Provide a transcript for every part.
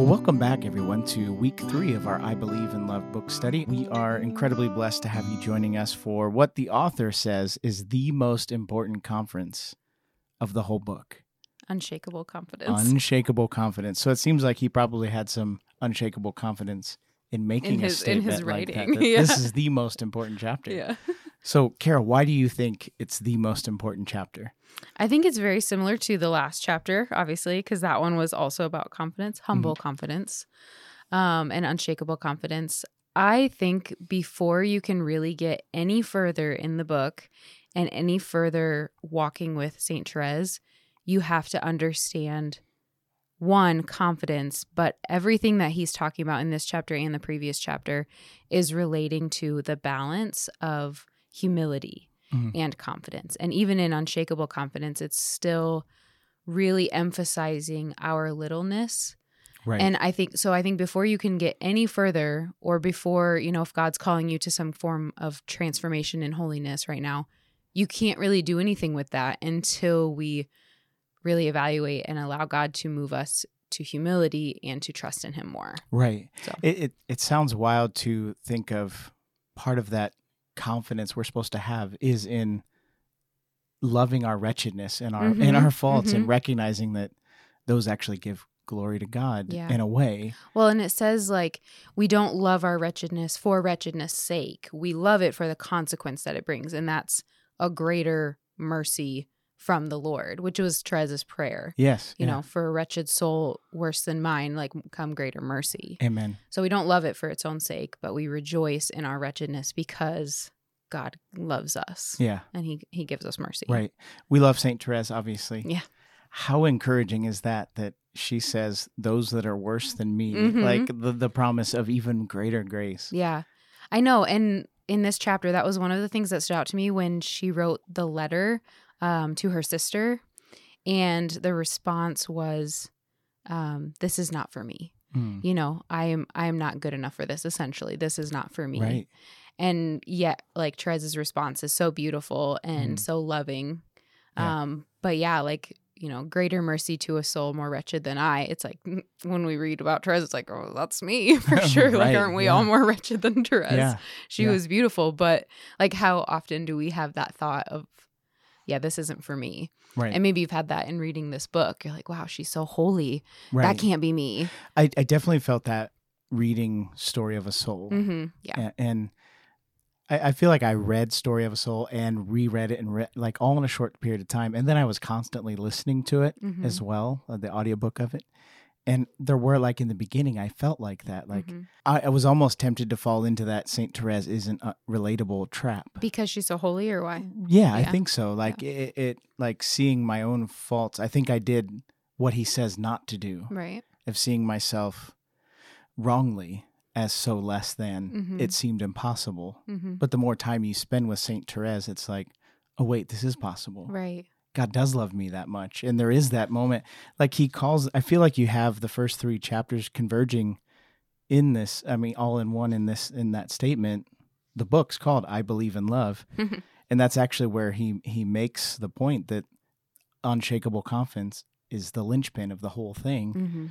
Well, welcome back, everyone, to week three of our I Believe in Love book study. We are incredibly blessed to have you joining us for what the author says is the most important conference of the whole book Unshakable confidence. unshakable confidence. So it seems like he probably had some unshakable confidence in making In a his- in statement his like that, writing, that This is the most important chapter. yeah. So, Kara, why do you think it's the most important chapter? I think it's very similar to the last chapter, obviously, because that one was also about confidence, humble confidence, um, and unshakable confidence. I think before you can really get any further in the book and any further walking with St. Therese, you have to understand one, confidence, but everything that he's talking about in this chapter and the previous chapter is relating to the balance of humility Mhm. and confidence. And even in unshakable confidence, it's still really emphasizing our littleness. Right. And I think so. I think before you can get any further, or before, you know, if God's calling you to some form of transformation and holiness right now, you can't really do anything with that until we really evaluate and allow God to move us to humility and to trust in Him more. right. So. It, it it sounds wild to think of part of that confidence we're supposed to have is in loving our wretchedness and our and Mhm, our faults and mhm. recognizing that those actually give glory to God Yeah. in a way. Well, and it says like we don't love our wretchedness for wretchedness' sake. We love it for the consequence that it brings, and that's a greater mercy from the Lord, which was Therese's prayer. Yes. You yeah. know, for a wretched soul worse than mine, like come greater mercy. Amen. So we don't love it for its own sake, but we rejoice in our wretchedness because God loves us Yeah. and He He gives us mercy. Right. We love Saint Therese, obviously. Yeah. How encouraging is that? That she says, "Those that are worse than me," Mhm. like the the promise of even greater grace. Yeah, I know. And in this chapter, that was one of the things that stood out to me when she wrote the letter um, to her sister. And the response was, um, This is not for me. Mm. You know, I am I am not good enough for this, essentially. This is not for me. Right. And yet, like Therese's response is so beautiful and Mhm. so loving. Yeah. Um, but yeah, like you know, greater mercy to a soul more wretched than I. It's like when we read about Therese, it's like, oh, that's me for sure. like, aren't we yeah. all more wretched than Therese? Yeah. She yeah. was beautiful, but like, how often do we have that thought of, yeah, this isn't for me? Right. And maybe you've had that in reading this book. You're like, wow, she's so holy. right. That can't be me. I, I definitely felt that reading Story of a Soul. hmm Yeah. A- And I, I feel like I read Story of a Soul and reread it and re- like all in a short period of time. And then I was constantly listening to it Mhm. as well, uh, the audiobook of it. And there were like in the beginning, I felt like that. Like Mhm. I, I was almost tempted to fall into that Saint Therese isn't a relatable trap. Because she's so holy, or why? Yeah, I think so. Like it, it, like seeing my own faults. I think I did what he says not to do Right. of seeing myself wrongly as so less than. Mhm. It seemed impossible. hmm But the more time you spend with Saint Therese, it's like, oh wait, this is possible. Right. God does love me that much, and there is that moment. Like he calls. I feel like you have the first three chapters converging in this. I mean, all in one in this in that statement. The book's called "I Believe in Love," and that's actually where he he makes the point that unshakable confidence is the linchpin of the whole thing. hmm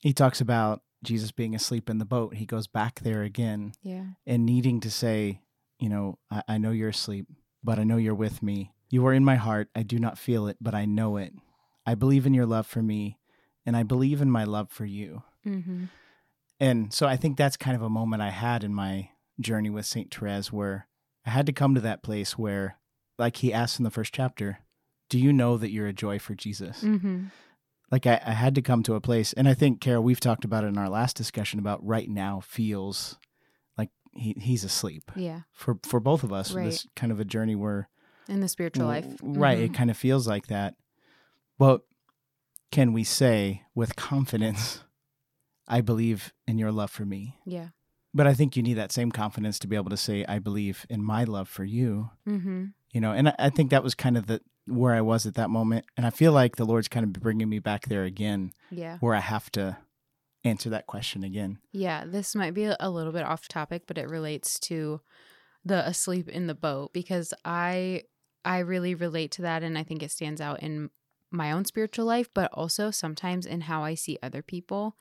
He talks about Jesus being asleep in the boat. He goes back there again Yeah. and needing to say, you know, I, I know you're asleep, but I know you're with me. You are in my heart. I do not feel it, but I know it. I believe in your love for me, and I believe in my love for you. hmm And so I think that's kind of a moment I had in my journey with St. Therese where I had to come to that place where, like he asks in the first chapter, do you know that you're a joy for Jesus? hmm Like I, I had to come to a place, and I think, Kara, we've talked about it in our last discussion about right now feels like he, he's asleep. Yeah. For for both of us, Right. this kind of a journey where In the spiritual life. Right. It Mhm. kind of feels like that. But can we say with confidence, I believe in your love for me? Yeah. But I think you need that same confidence to be able to say, I believe in my love for you. hmm You know, and I, I think that was kind of the where I was at that moment. And I feel like the Lord's kind of bringing me back there again, Yeah. where I have to answer that question again. Yeah, this might be a little bit off topic, but it relates to the asleep in the boat because I I really relate to that and I think it stands out in my own spiritual life, but also sometimes in how I see other people.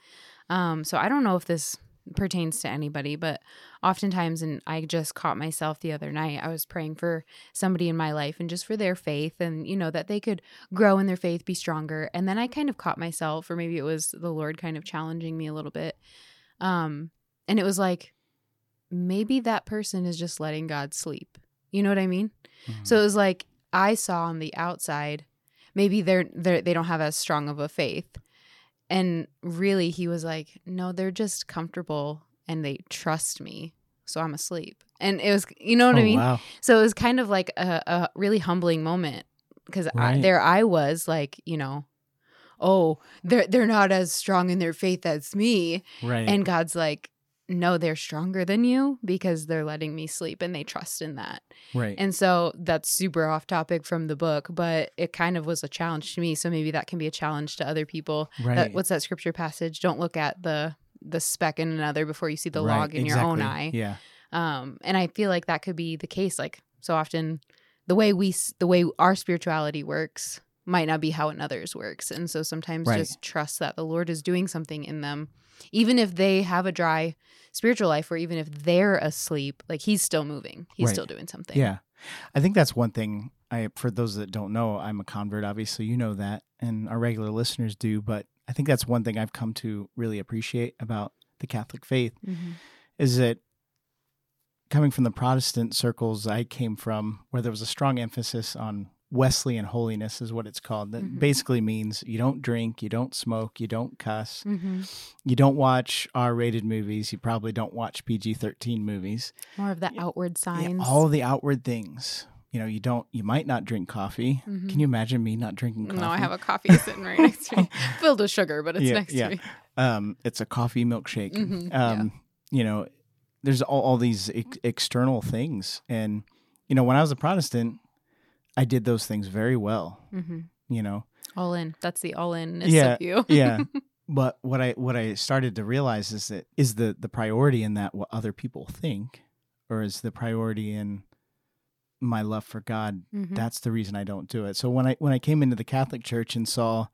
Um, so I don't know if this pertains to anybody, but oftentimes, and I just caught myself the other night, I was praying for somebody in my life and just for their faith and, you know, that they could grow in their faith, be stronger. And then I kind of caught myself, or maybe it was the Lord kind of challenging me a little bit. Um, and it was like, maybe that person is just letting God sleep. You know what I mean? Mhm. So it was like I saw on the outside, maybe they're, they're they don't have as strong of a faith, and really he was like, no, they're just comfortable and they trust me, so I'm asleep. And it was, you know what I Oh, mean? Wow. So it was kind of like a, a really humbling moment because Right. there I was like, you know, oh, they're they're not as strong in their faith as me, Right. and God's like, no, they're stronger than you because they're letting me sleep and they trust in that. right. And so that's super off topic from the book, but it kind of was a challenge to me. So maybe that can be a challenge to other people. right. That, what's that scripture passage? Don't look at the the speck in another before you see the Right, log in your own eye. Yeah. Um, and I feel like that could be the case. Like so often, the way we the way our spirituality works might not be how another's works, and so sometimes Right. just trust that the Lord is doing something in them, even if they have a dry spiritual life, or even if they're asleep. Like He's still moving. He's Right. still doing something. Yeah. I think that's one thing I for those that don't know, I'm a convert, obviously you know that and our regular listeners do, but I think that's one thing I've come to really appreciate about the Catholic faith Mhm. is that coming from the Protestant circles I came from where there was a strong emphasis on Wesleyan holiness is what it's called. That Mhm. basically means you don't drink, you don't smoke, you don't cuss, Mhm. you don't watch R-rated movies, you probably don't watch PG-13 movies. More of the Yeah. outward Yeah, signs. all the outward things. You know, you don't. You might not drink coffee. Mhm. Can you imagine me not drinking coffee? No, I have a coffee sitting right next to me, filled with sugar, but it's Yeah, next yeah. to me. Um, it's a coffee milkshake. Mhm, yeah. um, you know, there's all, all these ex- external things, and you know, when I was a Protestant, I did those things very well. hmm You know, All in. That's the all in Yeah, of you. yeah. but what I what I started to realize is that is the the priority in that what other people think, or is the priority in my love for God Mhm. that's the reason I don't do it. So when I when I came into the Catholic Church and saw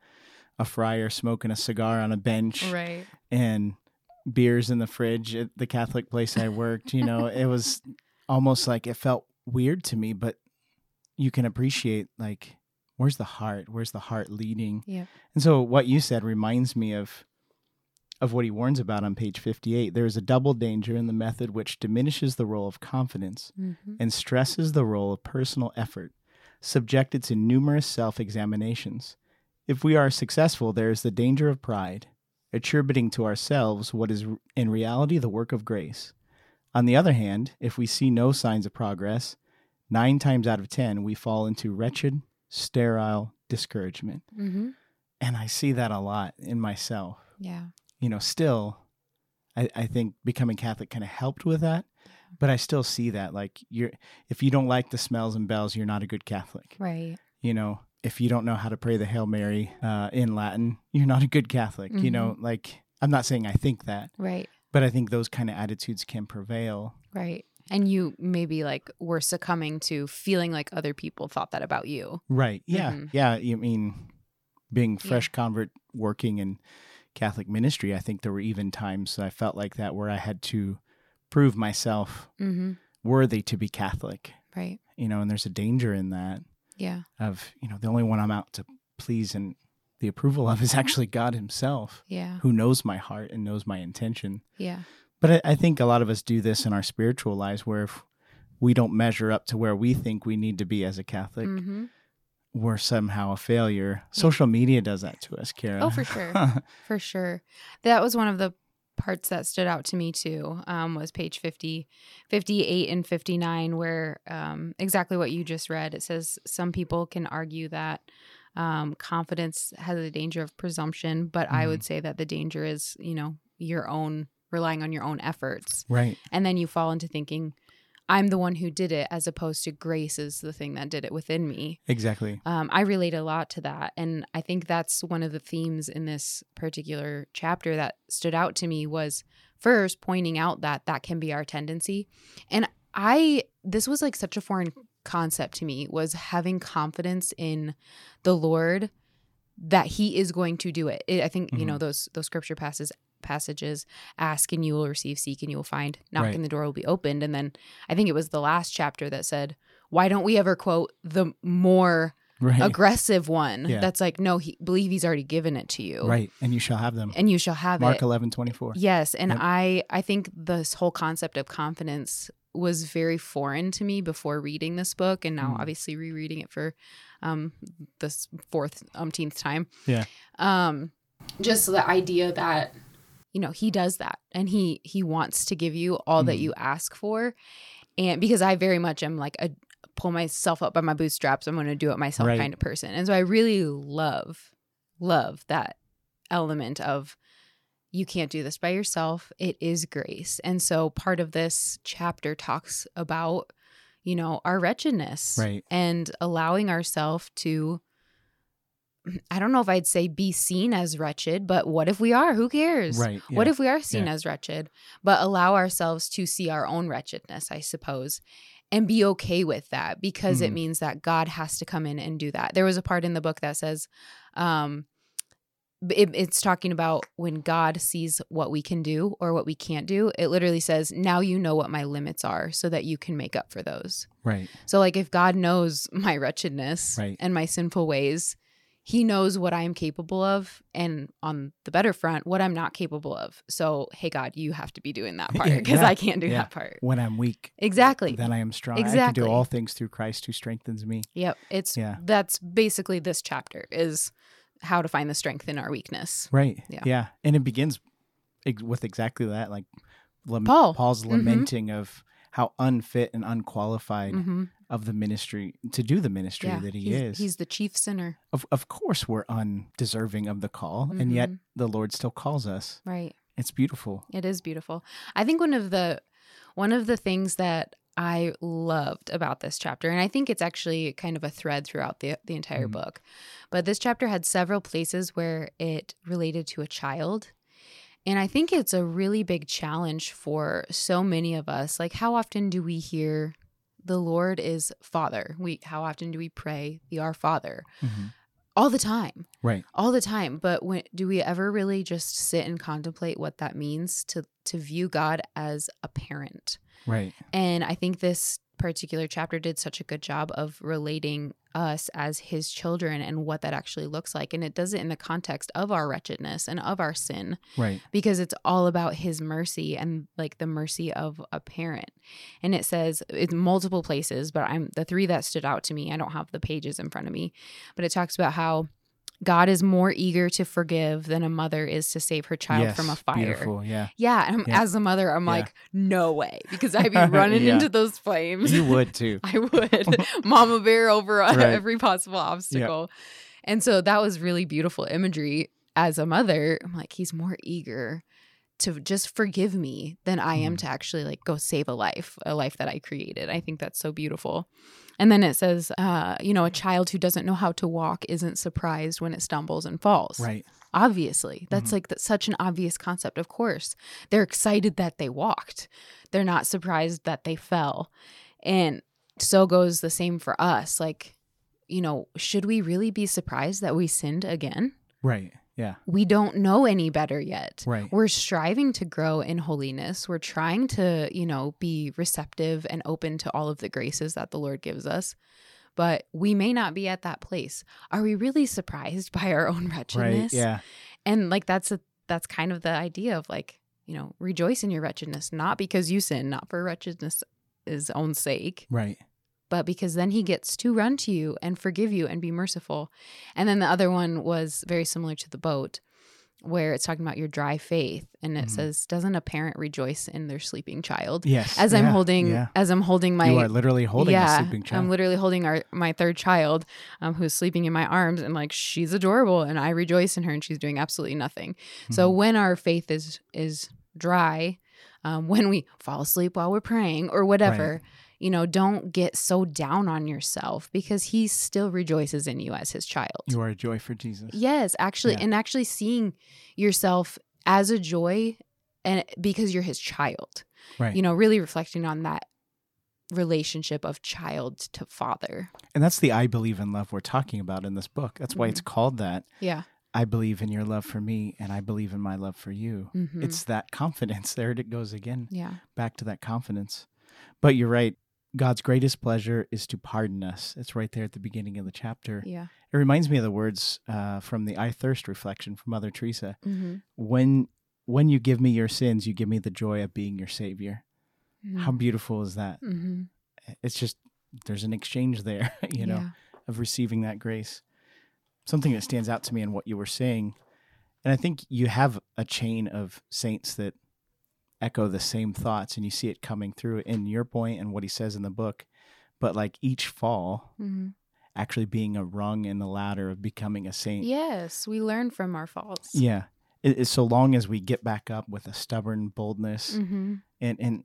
a friar smoking a cigar on a bench Right. and beers in the fridge at the Catholic place I worked, you know, it was almost like it felt weird to me, but you can appreciate like where's the heart? Where's the heart leading? yeah And so what you said reminds me of of what he warns about on page 58. There is a double danger in the method which diminishes the role of confidence Mm-hmm. and stresses the role of personal effort, subjected to numerous self examinations. If we are successful, there is the danger of pride, attributing to ourselves what is in reality the work of grace. On the other hand, if we see no signs of progress, nine times out of ten we fall into wretched, sterile discouragement. Mm-hmm. And I see that a lot in myself. Yeah. You know, still, I, I think becoming Catholic kind of helped with that. But I still see that like you're if you don't like the smells and bells, you're not a good Catholic. Right. You know, if you don't know how to pray the Hail Mary uh, in Latin, you're not a good Catholic. You know, like I'm not saying I think that, Right. but I think those kind of attitudes can prevail. Right. And you maybe like were succumbing to feeling like other people thought that about you. Right. Yeah. Mhm. Yeah. You mean being Yeah. fresh convert working in Catholic ministry, I think there were even times I felt like that where I had to prove myself Mm-hmm. worthy to be Catholic. Right. You know, and there's a danger in that Yeah. of, you know, the only one I'm out to please and the approval of is actually God Himself, Yeah. who knows my heart and knows my intention. Yeah. But I, I think a lot of us do this in our spiritual lives where if we don't measure up to where we think we need to be as a Catholic, Mm-hmm. we're somehow a failure. Social media does that to us, Kara. Oh, for sure. For sure. That was one of the parts that stood out to me too um, was page 50 58 and 59 where um, exactly what you just read it says some people can argue that um, confidence has a danger of presumption but i would say that the danger is you know your own relying on your own efforts right. and then you fall into thinking i'm the one who did it as opposed to grace is the thing that did it within me Exactly. um, I relate a lot to that. And I think that's one of the themes in this particular chapter that stood out to me was first pointing out that that can be our tendency. And I, this was like such a foreign concept to me was having confidence in the Lord that he is going to do it. it I think, you know, those, those scripture passages passages ask and you will receive, seek and you will find, knock Right. and the door will be opened. And then I think it was the last chapter that said, why don't we ever quote the more Right. aggressive one Yeah. that's like, no, he believe he's already given it to you. Right. And you shall have them. And you shall have Mark it. eleven twenty four. Yes, and Yep. I I think this whole concept of confidence was very foreign to me before reading this book, and now Mm. obviously rereading it for um this fourth umpteenth time. Yeah. Um, just the idea that you know he does that, and he he wants to give you all that Mhm. you ask for, and because I very much am like a pull myself up by my bootstraps, I'm going to do it myself Right. kind of person, and so I really love love that element of you can't do this by yourself. It is grace. And so part of this chapter talks about, you know, our wretchedness Right. and allowing ourselves to I don't know if I'd say be seen as wretched, but what if we are? Who cares? Right. What if we are seen Yeah. as wretched? But allow ourselves to see our own wretchedness, I suppose, and be okay with that because it Mhm. means that God has to come in and do that. There was a part in the book that says, um, it, it's talking about when God sees what we can do or what we can't do. It literally says, now you know what my limits are so that you can make up for those. Right. So, like, if God knows my wretchedness Right. and my sinful ways, He knows what I am capable of, and on the better front, what I'm not capable of. So, hey, God, you have to be doing that part because yeah, I can't do yeah. that part. When I'm weak, Exactly. then I am strong. Exactly. I can do all things through Christ who strengthens me. Yep. It's Yeah. that's basically this chapter is how to find the strength in our weakness. Right. Yeah. Yeah. And it begins ex- with exactly that, like Paul. Paul's Mhm. lamenting of how unfit and unqualified hmm of the ministry to do the ministry Yeah. that he he's, is. he's the chief sinner. of of course, we're undeserving of the call, and yet Mhm. the Lord still calls us. Right. It's beautiful. It is beautiful. I think one of the one of the things that I loved about this chapter, and I think it's actually kind of a thread throughout the the entire Mhm. book, but this chapter had several places where it related to a child. And I think it's a really big challenge for so many of us. Like how often do we hear the Lord is Father? We how often do we pray the Our Father? Mhm. All the time Right. all the time but when do we ever really just sit and contemplate what that means to to view god as a parent Right. and i think this particular chapter did such a good job of relating us as his children and what that actually looks like and it does it in the context of our wretchedness and of our sin Right. because it's all about his mercy and like the mercy of a parent. And it says it's multiple places, but I'm the three that stood out to me. I don't have the pages in front of me, but it talks about how God is more eager to forgive than a mother is to save her child yes. from a fire. Beautiful. Yeah. Yeah, and Yeah. as a mother, I'm Yeah. like, no way, because I'd be running Yeah. into those flames. You would too. I would. Mama bear over Right. every possible obstacle. And so that was really beautiful imagery as a mother. I'm like, he's more eager to just forgive me than I am Mhm. to actually like go save a life, a life that I created. I think that's so beautiful. And then it says, uh, you know, a child who doesn't know how to walk isn't surprised when it stumbles and falls. Right. Obviously, that's Mhm. like th- such an obvious concept. Of course, they're excited that they walked. They're not surprised that they fell. And so goes the same for us. Like, you know, should we really be surprised that we sinned again? Right. Yeah. We don't know any better yet. Right. We're striving to grow in holiness. We're trying to, you know, be receptive and open to all of the graces that the Lord gives us. But we may not be at that place. Are we really surprised by our own Right. wretchedness? Yeah. and like that's a that's kind of the idea of like you know rejoice in your wretchedness not because you sin not for wretchedness own sake Right. But because then he gets to run to you and forgive you and be merciful and then the other one was very similar to the boat where it's talking about your dry faith and it Mhm. says doesn't a parent rejoice in their sleeping child Yes. as i'm holding Yeah. as i'm holding my you are literally holding yeah, a sleeping child. I'm literally holding our my third child, um, who's sleeping in my arms, and like she's adorable, and I rejoice in her, and she's doing absolutely nothing. So Mhm. when our faith is is dry, um, when we fall asleep while we're praying or whatever, you know, don't get so down on yourself because He still rejoices in you as His child. you are a joy for Jesus. Yes, actually, Yeah. and actually seeing yourself as a joy, and because you're His child Right. you know, really reflecting on that relationship of child to father. and that's the I believe in love we're talking about in this book. That's why it's Mm-hmm. called that. Yeah. I believe in your love for me and I believe in my love for you. Mhm. It's that confidence. There it goes again, yeah. back to that confidence. But you're right. God's greatest pleasure is to pardon us. It's right there at the beginning of the chapter. Yeah. It reminds me of the words uh, from the I Thirst reflection from Mother Teresa. Mm-hmm. When when you give me your sins, you give me the joy of being your savior. How beautiful is that? Mm-hmm. It's just there's an exchange there, you know, Yeah. of receiving that grace. Something that stands out to me in what you were saying, and I think you have a chain of saints that echo the same thoughts, and you see it coming through in your point and what he says in the book. But like each fall, Mm-hmm. actually being a rung in the ladder of becoming a saint. Yes, we learn from our faults. Yeah. It, so long as we get back up with a stubborn boldness Mm-hmm. and and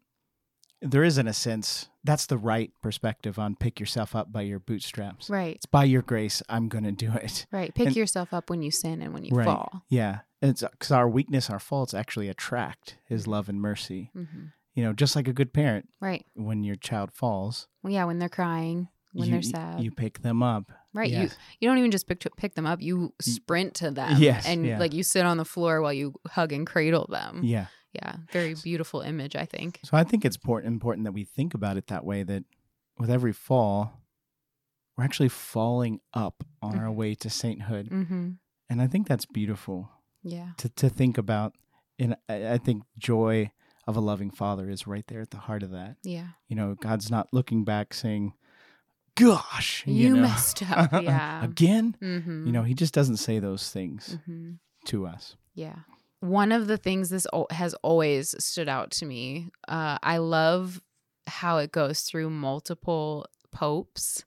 there is in a sense that's the right perspective on pick yourself up by your bootstraps. Right. It's by your grace I'm going to do it. Right. Pick And- yourself up when you sin and when you Right. fall. Yeah. It's cuz our weakness, our faults actually attract his love and mercy. Mm-hmm. You know, just like a good parent Right. when your child falls, Well, yeah, when they're crying, when you, they're sad. you pick them up. right. You Yes. you don't even just pick pick them up. You sprint to them. Yes, And yeah. like you sit on the floor while you hug and cradle them. Yeah. Yeah. Very beautiful image, I think. So I think it's important that we think about it that way that with every fall we're actually falling up on our way to sainthood. Mm-hmm. And I think that's beautiful Yeah. to to think about and I, I think joy of a loving father is right there at the heart of that. Yeah. You know, God's not looking back saying, "Gosh, You, know, messed up. Yeah. again." mm-hmm. You know, he just doesn't say those things Mm-hmm. to us. Yeah. One of the things this al- has always stood out to me, uh, I love how it goes through multiple popes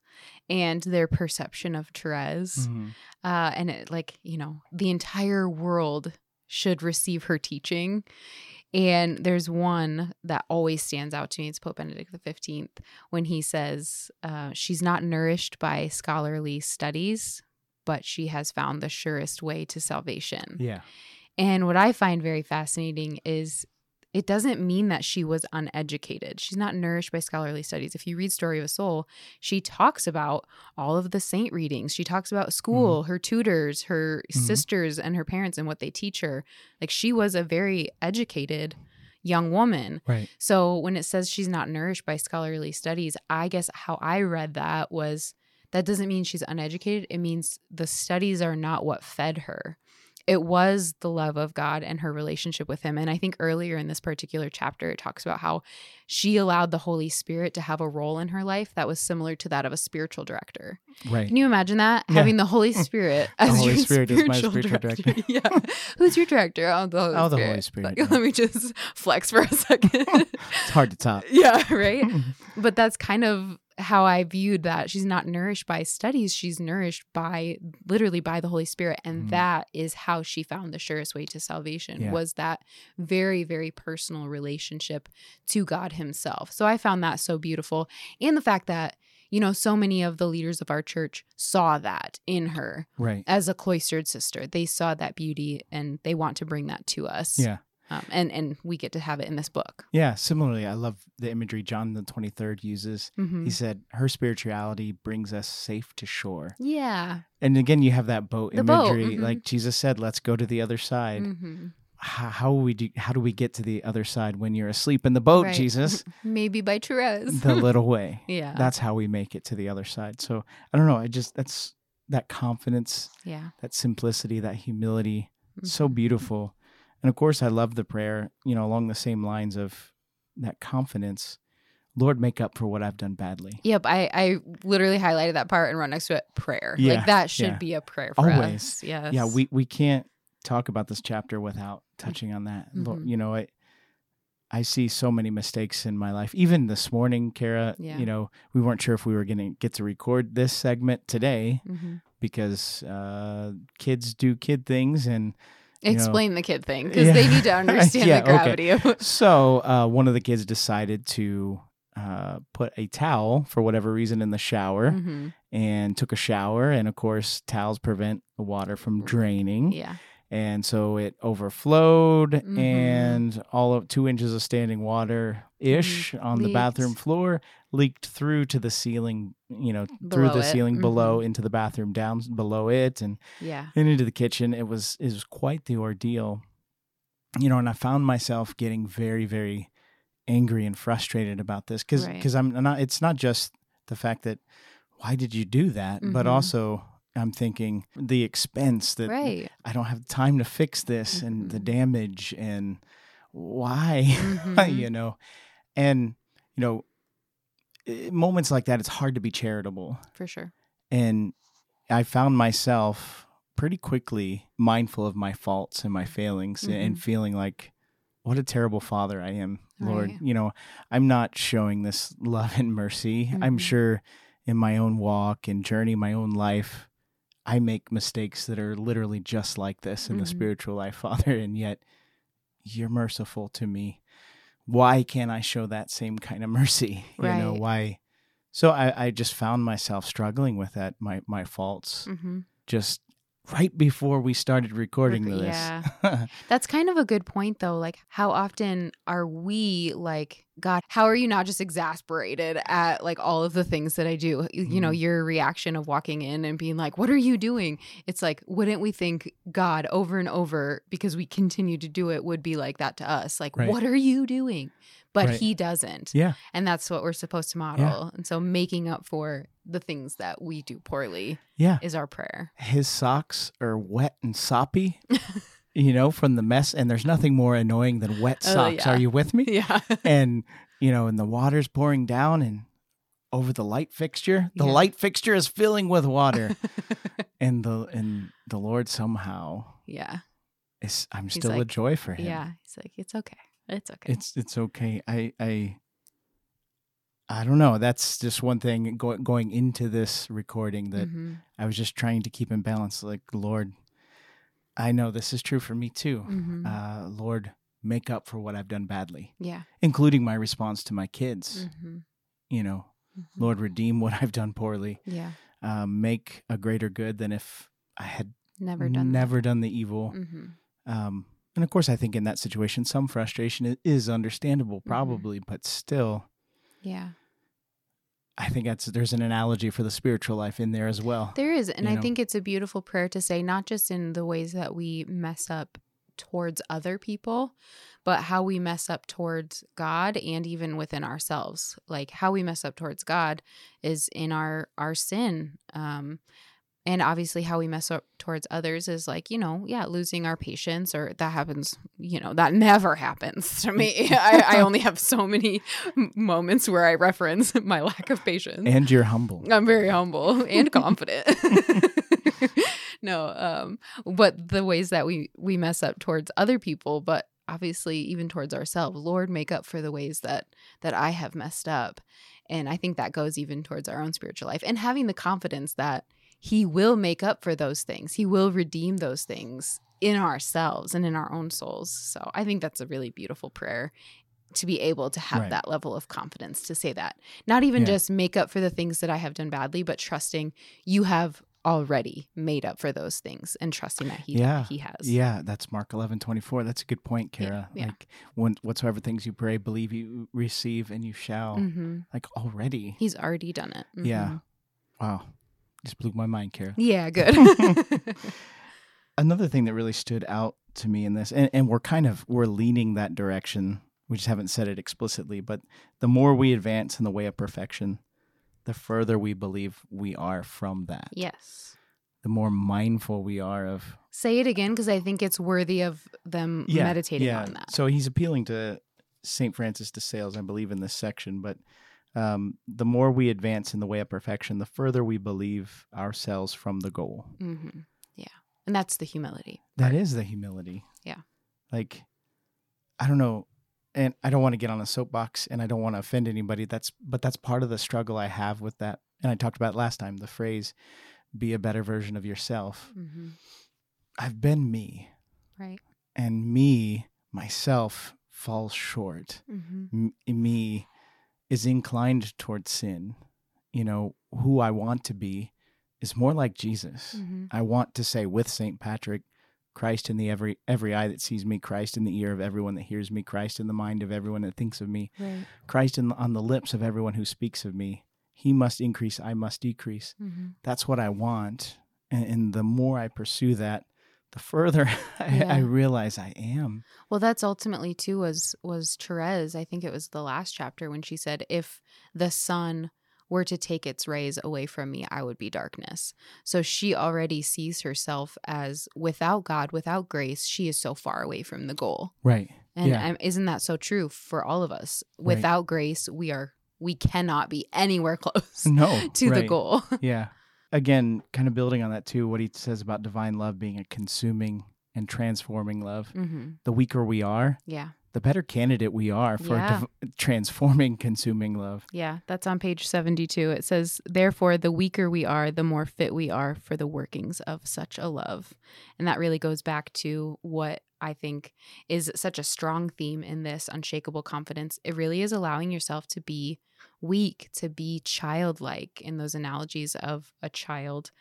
and their perception of Therese. Mhm. Uh, and it, like, you know, the entire world should receive her teaching. And there's one that always stands out to me. It's Pope Benedict XV when he says, uh, She's not nourished by scholarly studies, but she has found the surest way to salvation. Yeah. And what I find very fascinating is it doesn't mean that she was uneducated. She's not nourished by scholarly studies. If you read Story of a Soul, she talks about all of the saint readings. She talks about school, her tutors, her Mhm. sisters, and her parents and what they teach her. Like she was a very educated young woman. Right. So when it says she's not nourished by scholarly studies, I guess how I read that was that doesn't mean she's uneducated. It means the studies are not what fed her. It was the love of God and her relationship with Him. And I think earlier in this particular chapter, it talks about how she allowed the Holy Spirit to have a role in her life that was similar to that of a spiritual director. Right. Can you imagine that? Yeah. Having the Holy Spirit The as Holy your Spirit is my spiritual spiritual director. yeah. Who's your director? Oh, the Holy Oh, the Spirit. Holy Spirit, Like, yeah. Let me just flex for a second. It's hard to top. yeah, right. But that's kind of how I viewed that. She's not nourished by studies. She's nourished by literally by the Holy Spirit. And Mhm. that is how she found the surest way to salvation Yeah. was that very, very personal relationship to God Himself. So I found that so beautiful. And the fact that, you know, so many of the leaders of our church saw that in her Right. as a cloistered sister. They saw that beauty and they want to bring that to us. Yeah. Um, and and we get to have it in this book. Yeah. Similarly, I love the imagery John the 23rd uses. Mhm. He said, Her spirituality brings us safe to shore. Yeah. And again, you have that boat The boat, imagery. mhm. Like Jesus said, let's go to the other side. hmm How, how we do how do we get to the other side when you're asleep in the boat, Right. Jesus? Maybe by Therese. the little way. yeah. That's how we make it to the other side. So I don't know. I just that's that confidence, yeah. that simplicity, that humility. So Mhm. beautiful. And of course I love the prayer, you know, along the same lines of that confidence. Lord, make up for what I've done badly. Yep. I, I literally highlighted that part and wrote next to it prayer. Yeah, Like that should yeah. be a prayer for Always. us. Yes. Yeah, we we can't talk about this chapter without touching on that. Lord, Mhm. you know, I I see so many mistakes in my life. Even this morning, Kara, Yeah. you know, we weren't sure if we were going to get to record this segment today hmm because uh, kids do kid things and you know- Explain the kid thing because Yeah. they need to understand Yeah, the okay. gravity of it. so uh, one of the kids decided to uh, put a towel for whatever reason in the shower Mhm. and took a shower and of course towels prevent the water from draining Yeah. And so it overflowed Mhm. and all of two inches of standing water ish on the bathroom floor leaked through to the ceiling you know through the it. ceiling Mhm. below into the bathroom down below it and Yeah. and into the kitchen. It was it was quite the ordeal, you know. And I found myself getting very very angry and frustrated about this because Right. I'm not. It's not just the fact that why did you do that, but Mhm. also I'm thinking the expense that Right. I don't have time to fix this and the Mhm. damage and why Mhm. you know and you know moments like that it's hard to be charitable For sure. and I found myself pretty quickly mindful of my faults and my failings and Mhm. feeling like what a terrible father I am, Lord. Right. You know, I'm not showing this love and mercy. I'm Mhm. sure in my own walk and journey, my own life, I make mistakes that are literally just like this in the Mhm. spiritual life, Father, and yet you're merciful to me. Why can't I show that same kind of mercy? You know, why? So I, I just found myself struggling with that, my my faults, hmm just right before we started recording Rec- this. yeah. That's kind of a good point, though. Like, how often are we like, God, how are you not just exasperated at like all of the things that I do? You- You know, Mhm. your reaction of walking in and being like, what are you doing? It's like, wouldn't we think God over and over because we continue to do it would be like that to us? Like, Right. what are you doing? But Right. he doesn't. yeah, And that's what we're supposed to model. And so making up for the things that we do poorly yeah. is our prayer. His socks are wet and soppy, you know, from the mess. And there's nothing more annoying than wet Oh, socks. yeah. Are you with me? yeah. and you know, and the water's pouring down and over the light fixture. The Yeah. light fixture is filling with water, and the and the Lord somehow yeah. is. I'm He's still a joy for him. Yeah. He's like, it's okay. It's okay. it's it's okay. I I I don't know. That's just one thing go, going into this recording that Mhm. I was just trying to keep in balance. Like Lord, I know this is true for me too. Mhm. Uh, Lord, make up for what I've done badly, yeah. including my response to my kids. hmm You know, Lord, redeem what I've done poorly. Yeah. Um, make a greater good than if I had Never done never done the evil. That. hmm Um, and of course, I think in that situation, some frustration is understandable, Mm-hmm. probably, but still, Yeah. I think that's there's an analogy for the spiritual life in there as well. There is. And You I know? think it's a beautiful prayer to say, not just in the ways that we mess up towards other people, but how we mess up towards God and even within ourselves. Like how we mess up towards God is in our our sin. Um and obviously how we mess up towards others is like, you know, yeah, losing our patience or that happens, you know, that never happens to me. I, I only have so many moments where I reference my lack of patience. And you're humble. I'm very humble and confident. no, um, but the ways that we we mess up towards other people, but obviously even towards ourselves, Lord, make up for the ways that that I have messed up, and I think that goes even towards our own spiritual life and having the confidence that He will make up for those things. He will redeem those things in ourselves and in our own souls. So I think that's a really beautiful prayer to be able to have Right. that level of confidence to say that. Not even Yeah. just make up for the things that I have done badly, but trusting you have already made up for those things and trusting that he Yeah. he has. Yeah, that's Mark eleven twenty four. That's a good point, Kara. yeah. Like when whatsoever things you pray, believe you receive, and you shall. hmm Like already. He's already done it. Yeah. Mhm. Wow. Just blew my mind, Kara. Yeah, good. Another thing that really stood out to me in this, and, and we're kind of we're leaning that direction. We just haven't said it explicitly, but the more we advance in the way of perfection, the further we believe we are from that. yes. The more mindful we are of Say it again because I think it's worthy of them meditating yeah. on that. So he's appealing to St. Francis de Sales, I believe, in this section. But um, the more we advance in the way of perfection, the further we believe ourselves from the goal. hmm Yeah. And that's the humility. That is the humility. Yeah. Like, I don't know. And I don't want to get on a soapbox and I don't want to offend anybody. That's, but that's part of the struggle I have with that. And I talked about last time the phrase, be a better version of yourself. hmm I've been me, Right. and me, myself, falls short. hmm m- me is inclined towards sin. You know, who I want to be is more like Jesus. hmm I want to say with St. Patrick, Christ in the every every eye that sees me, Christ in the ear of everyone that hears me, Christ in the mind of everyone that thinks of me, Right. Christ in, on the lips of everyone who speaks of me. He must increase, I must decrease. hmm That's what I want. And, and the more I pursue that, the further I, Yeah. I realize I am. Well, that's ultimately too was was Therese. I think it was the last chapter when she said, "If the sun were to take its rays away from me, I would be darkness." So she already sees herself as without God, without grace, she is so far away from the goal. Right. And Yeah. isn't that so true for all of us? Right. Without grace, we are we cannot be anywhere close No. to the goal. Yeah. Again, kind of building on that too, what he says about divine love being a consuming and transforming love. hmm The weaker we are, Yeah. The better candidate we are for Yeah. div- transforming, consuming love. Yeah, that's on page 72. It says, Therefore, the weaker we are, the more fit we are for the workings of such a love. And that really goes back to what I think is such a strong theme in this unshakable confidence. It really is allowing yourself to be weak, to be childlike in those analogies of a child.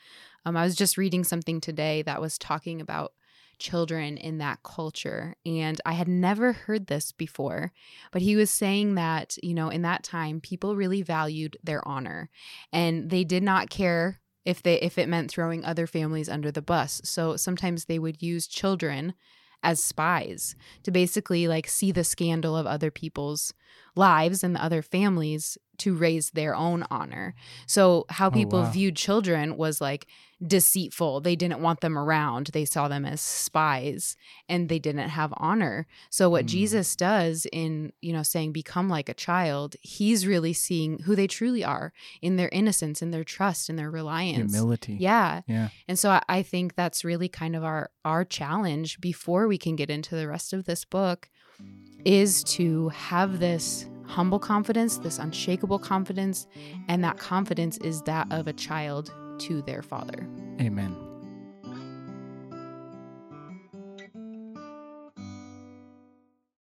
Um, I was just reading something today that was talking about children in that culture, and I had never heard this before. But he was saying that, you know, in that time, people really valued their honor and they did not care if they if it meant throwing other families under the bus. So sometimes they would use children as spies to basically like see the scandal of other people's lives and the other families to raise their own honor. So how Oh, people wow. viewed children was like deceitful. They didn't want them around. They saw them as spies and they didn't have honor. So what Mm. Jesus does in, you know, saying become like a child, he's really seeing who they truly are in their innocence, in their trust, in their reliance. Humility. Yeah. Yeah. And so I, I think that's really kind of our our challenge before we can get into the rest of this book is to have this humble confidence, this unshakable confidence, and that confidence is that of a child to their father. Amen.